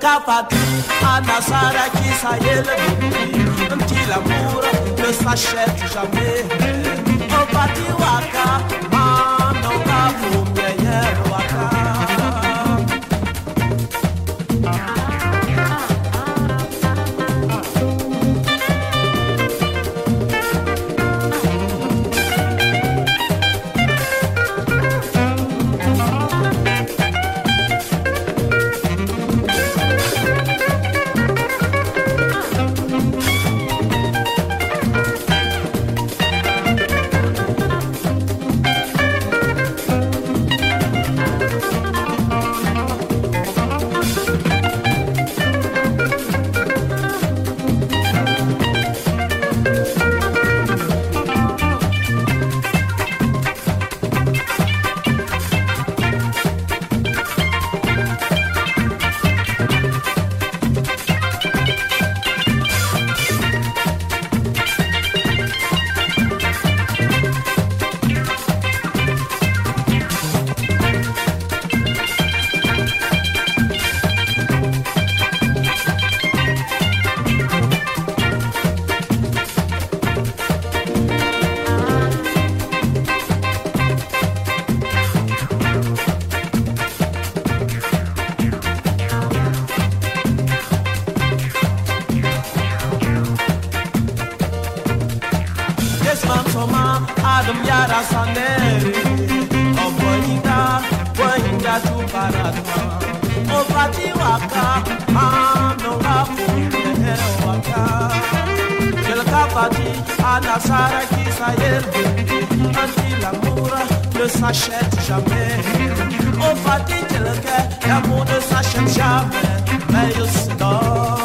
capable Anasara qui ça y est Un petit l'amour ne s'achète jamais Un batiwaka, manoka, fumier soma adam yara sanere oboyinda oh, boyinda tu paradma. Oh, obati waka amno wafu he waka. Jelkapati anasara kisayerbe anti l'amour ne s'achète jamais obati oh, jelke l'amour ne s'achète jamais mais il se dort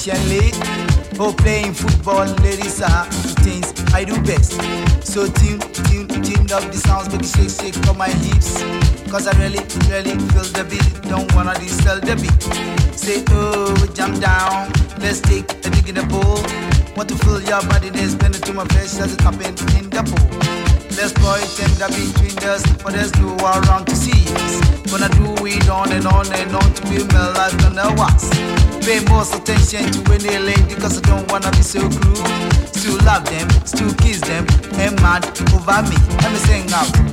efficiently. Oh, playing football, ladies are the things I do best. So tune, tune, tune up the sounds, it shake, shake from my hips. Cause I really, really feel the beat, don't wanna dispel the beat. Say, oh, jump down, let's take a dig in the pool. Want to feel your body, then spend it to my flesh as it happen in the pool. Let's boy tender between us, but there's no around to see us. Gonna do it on and on and on to be my life gonna was. Pay most attention to any lady cause I don't wanna be so cruel. Still love them, still kiss them, and mad over me. Let me sing out.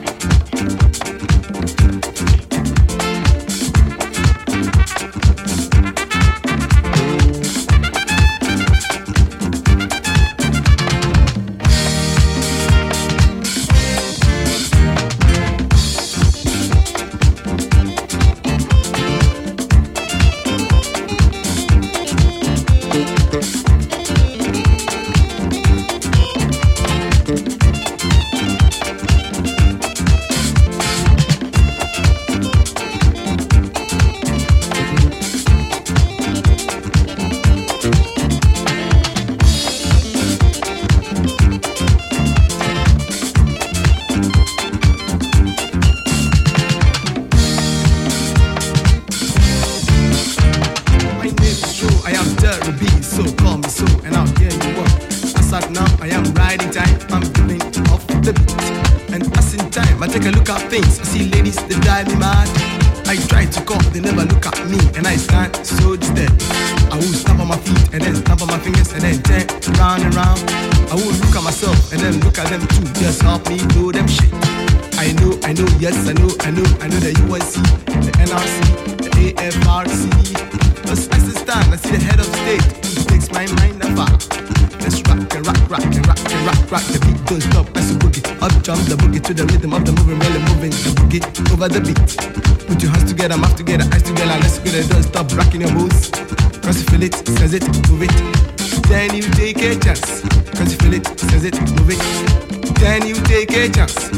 It, move it. Then you take a chance. Cause you feel it, says it, move it. Then you take a chance.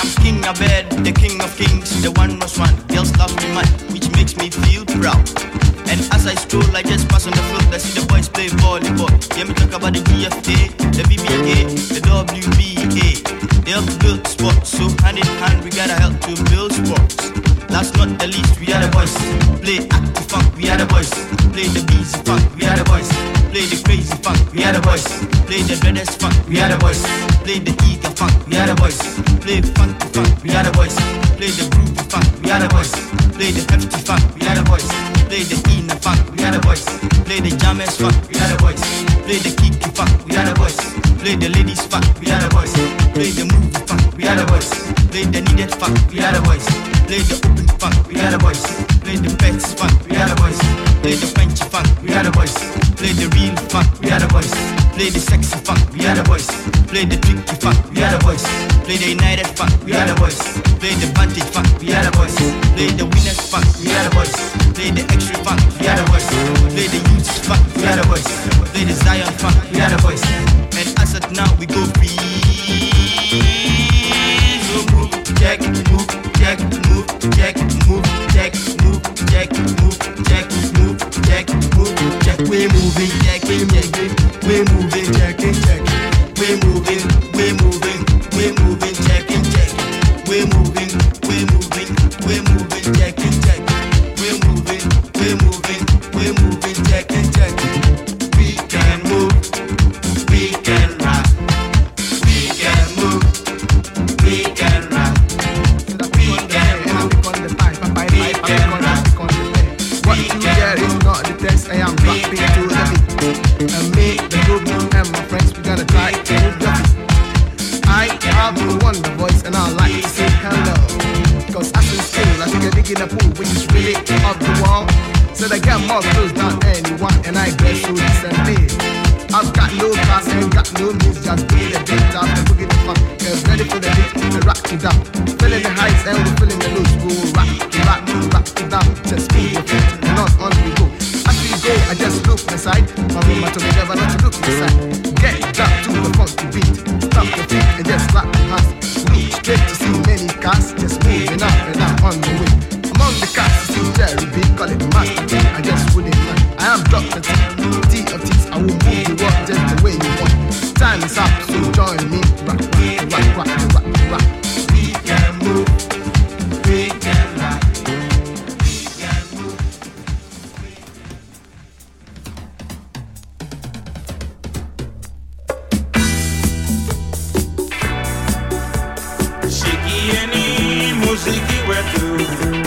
I'm king of bed, the king of kings, the one most one. Girls love me man, which makes me feel proud. As I stroll, I just pass on the field, I see the boys play volleyball. Hear me talk about the DFA, the BBA, the WBA. They help build sports, so hand in hand we gotta help to build sports. Last not the least, we are the boys. Play active funk, we are the boys. Play the busy funk, we are the boys. Play the crazy funk, we are the boys. Play the dreadest funk, we are the boys. Play the eager funk, we are the boys. Play funky funk, we are the boys. Play the groovy funk, we are the boys. Play the hefty funk, we are the boys. Play the inner funk, we are the boys. Play the jammers funk, we are the boys. Play the kiki funk, we are the boys. Play the ladies funk, we are the boys. Play the movie funk, we are the boys. Play the needed funk, we are the boys. Play the open funk, we are the boys. Play the pets funk, we are the boys. Play the Frenchy funk, we are the boys. Play the real funk, we are the boys. Play the sexy funk, we are the boys. Play the tricky funk, we are the boys. Play the united funk, we are the boys. Play the vantage funk, we are the boys. Play the winners funk, we are the boys. Play the extra funk, we are the boys. Play the youth funk, we are the boys. Play the Zion funk, we are the boys. And as of now we go free. We moving, check, we I'll be the one voice and I like to say hello. Cause I can sing like a dig in a pool, which is really up the wall. So they get more clothes than anyone, and I guess send me. I've got no class, ain't got no moves, just be the beat up and boogie the fuck. Cause ready for the beat, to rock it up. Filling the heights and we're filling the loose, we'll rock, rock, rock it up. Just move your feet, on, go. I just look inside. My room, I told me never not to look inside. Get down to the funky beat. Stomp your feet and just slap your hands. Look straight to see many cars just moving up and out on the way. Among the cars, you see Jerry B, call it Master I just wouldn't mind. I am Dr. T, T of T's. I will move the world just the way you want. Time is up, so join me. Rock, rock, rock, rock. through.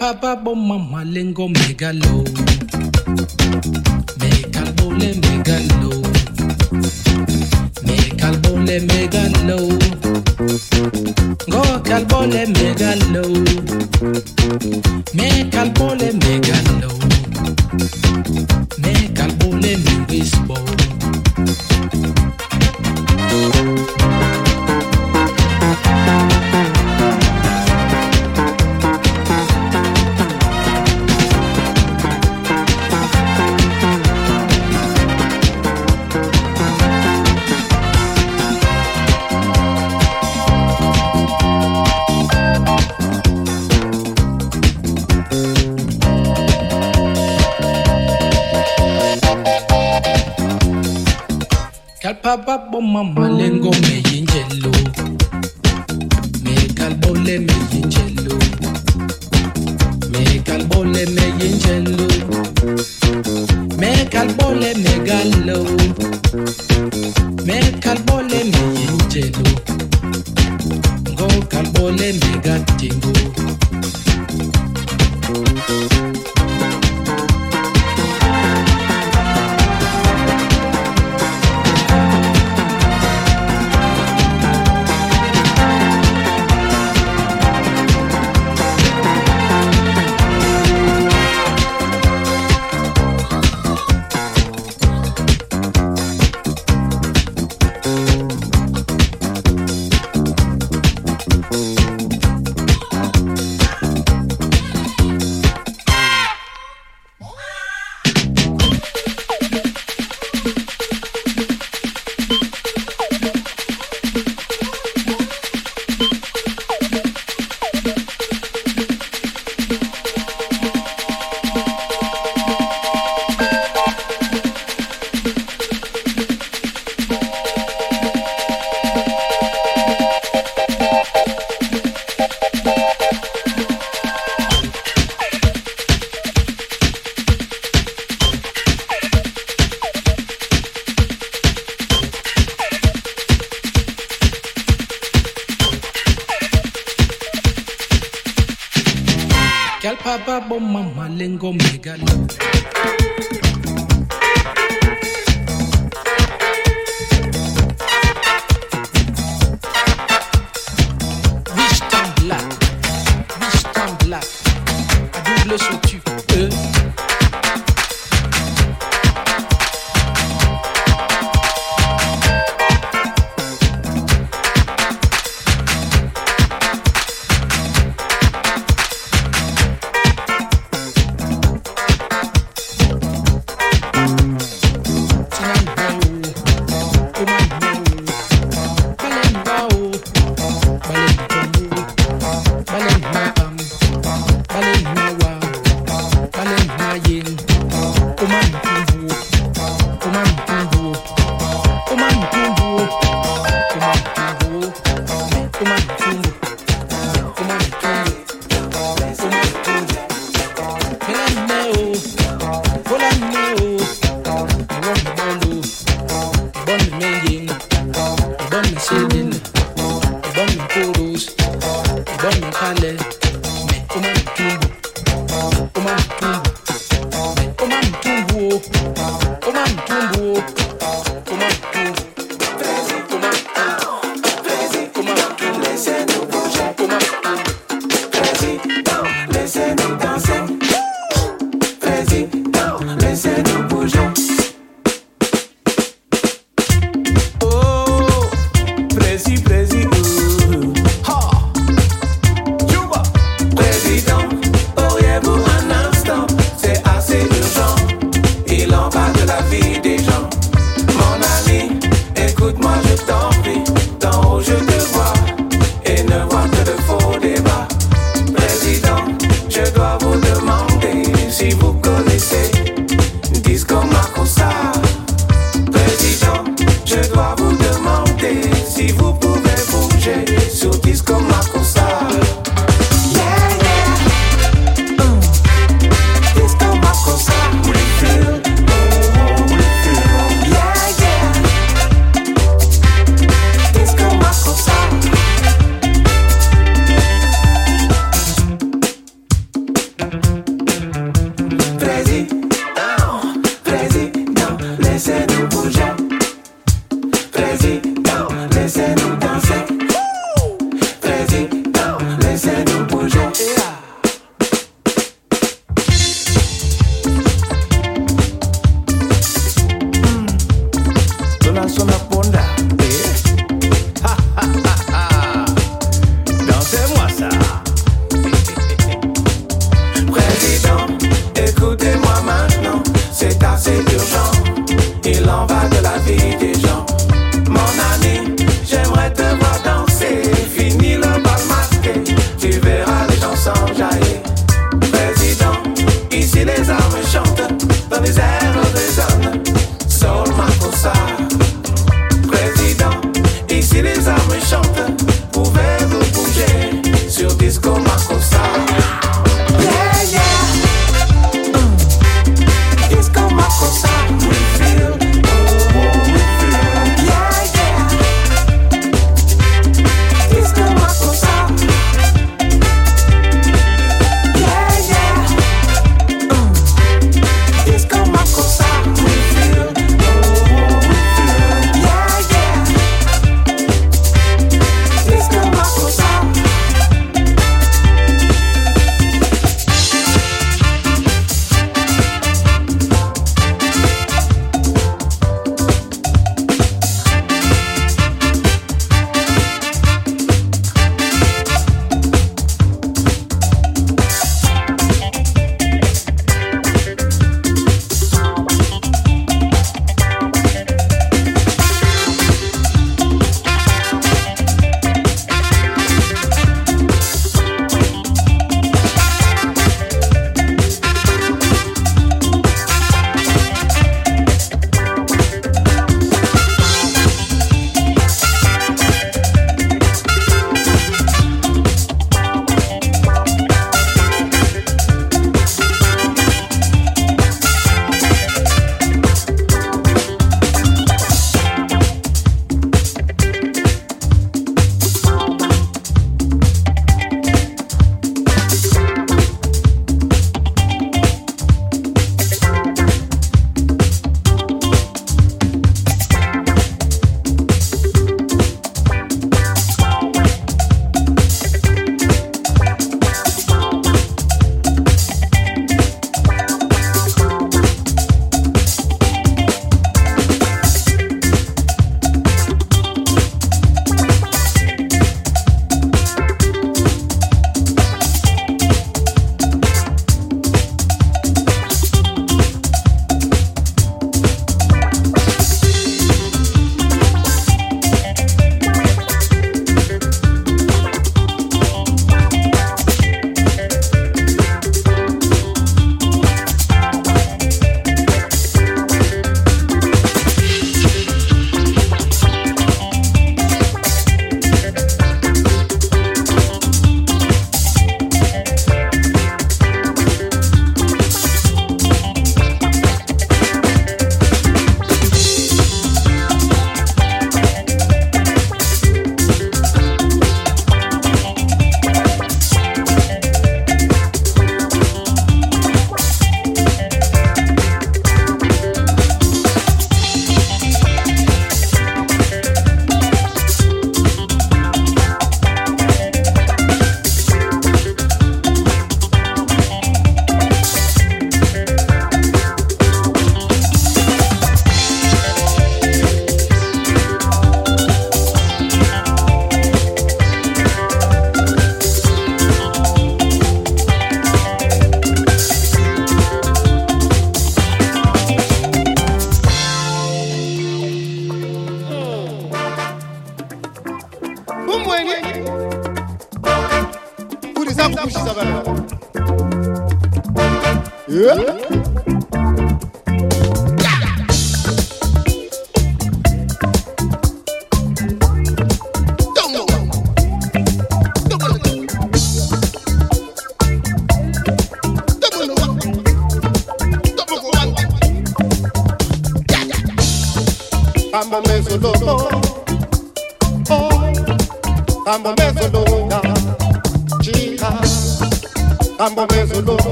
Papa bom mama malengo megalo. Mekalbole megalo. Mekalbole megalo. Ngokalbole megalo, megalo. them bigger tingle.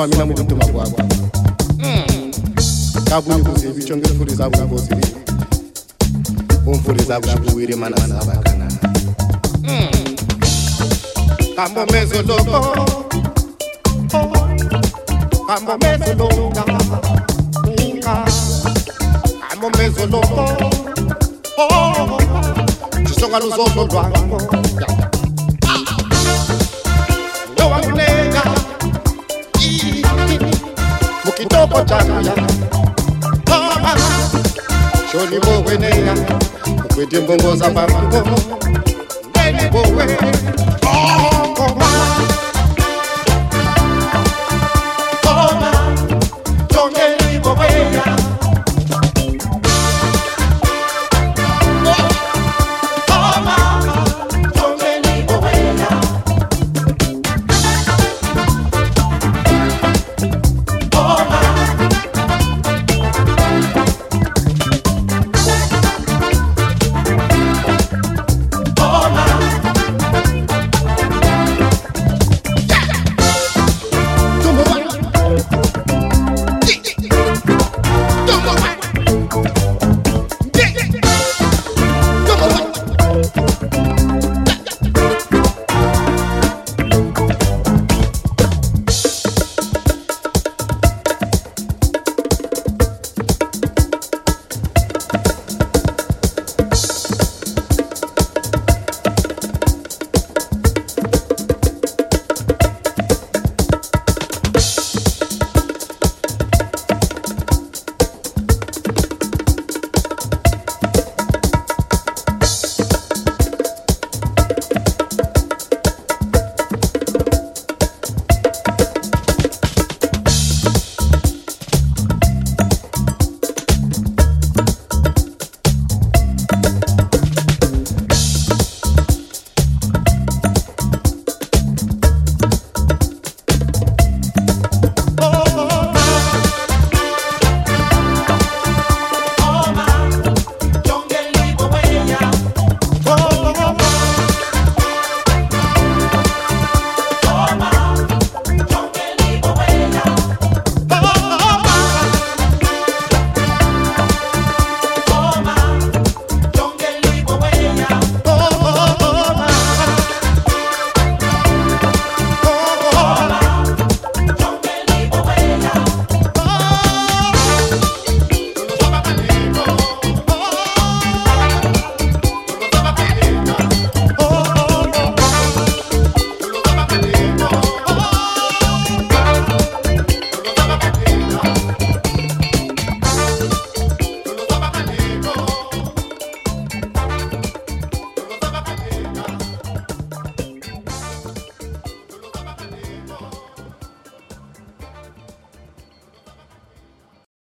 família é muito magoada. Cabo tá ni kusevi chonge furi zabu na bosi ni. Bom furi zabu shibu iri mana zaba kana. Kambo mezo lobo. Kambo mezo longa. Inka. Kambo mezo lobo. Oh. Chisonga luzo lobo. Yeah. kọchara ya ọba chọrọ onwe nne ya mgbe dị mbongo zaba mbongo nne igbo wee